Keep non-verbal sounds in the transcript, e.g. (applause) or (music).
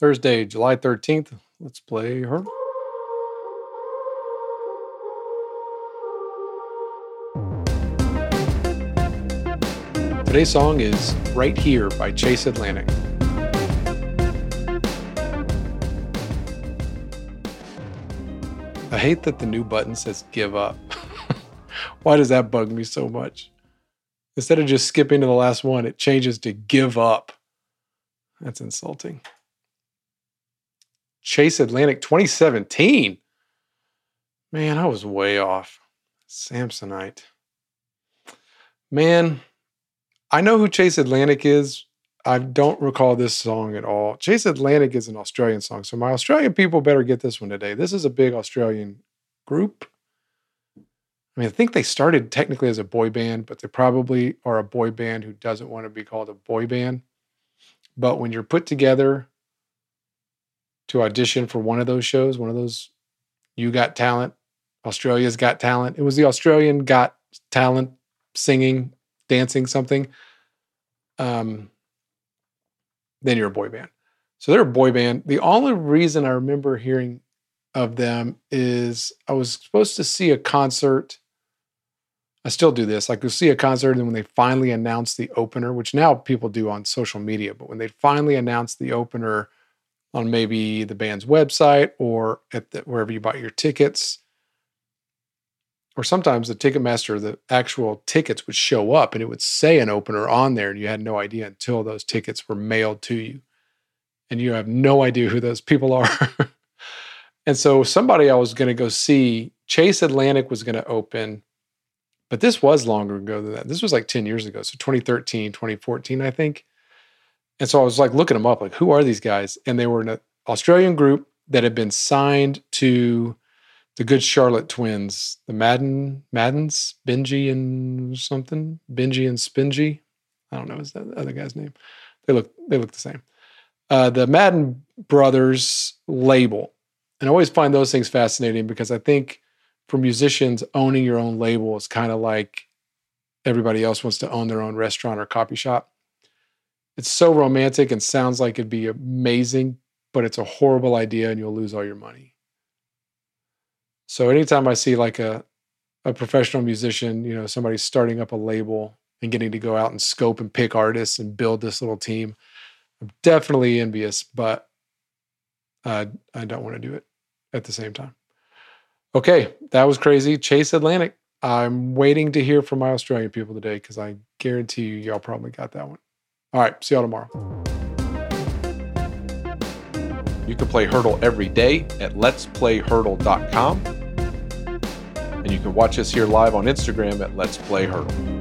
Thursday, July 13th. Let's play her. Today's song is Right Here by Chase Atlantic. I hate that the new button says give up. (laughs) Why does that bug me so much? Instead of just skipping to the last one, it changes to give up. That's insulting. Chase Atlantic 2017. Man, I was way off. Samsonite. Man, I know who Chase Atlantic is. I don't recall this song at all. Chase Atlantic is an Australian song. So my Australian people better get this one today. This is a big Australian group. I mean, I think they started technically as a boy band, but they probably are a boy band who doesn't want to be called a boy band. But when you're put together to audition for one of those shows, one of those You Got Talent, Australia's Got Talent, it was the Australian Got Talent singing, dancing, something. Um, then you're a boy band. So they're a boy band. The only reason I remember hearing of them is I was supposed to see a concert. I still do this. Like, you'll see a concert, and when they finally announce the opener, which now people do on social media, but when they finally announce the opener on maybe the band's website or at the, wherever you bought your tickets, or sometimes the Ticketmaster, the actual tickets would show up and it would say an opener on there, and you had no idea until those tickets were mailed to you. And you have no idea who those people (laughs) are. and so, somebody I was going to go see, Chase Atlantic was going to open, but this was longer ago than that. This was like 10 years ago. So, 2013, 2014, I think. And so, I was like looking them up, like, who are these guys? And they were an Australian group that had been signed to the good Charlotte twins, the Madden Maddens, Benji and something, Benji and Spingy. I don't know is that the other guy's name. They look they look the same. Uh, the Madden brothers label, and I always find those things fascinating because I think for musicians, owning your own label is kind of like everybody else wants to own their own restaurant or coffee shop. It's so romantic and sounds like it'd be amazing, but it's a horrible idea and you'll lose all your money. So anytime I see like a a professional musician, you know, somebody starting up a label and getting to go out and scope and pick artists and build this little team, I'm definitely envious, but I don't want to do it at the same time. Okay, that was crazy. Chase Atlantic. I'm waiting to hear from my Australian people today because I guarantee you, y'all probably got that one. All right, see y'all tomorrow. You can play Heardle every day at letsplayheardle.com. And you can watch us here live on Instagram at Let's Play Heardle.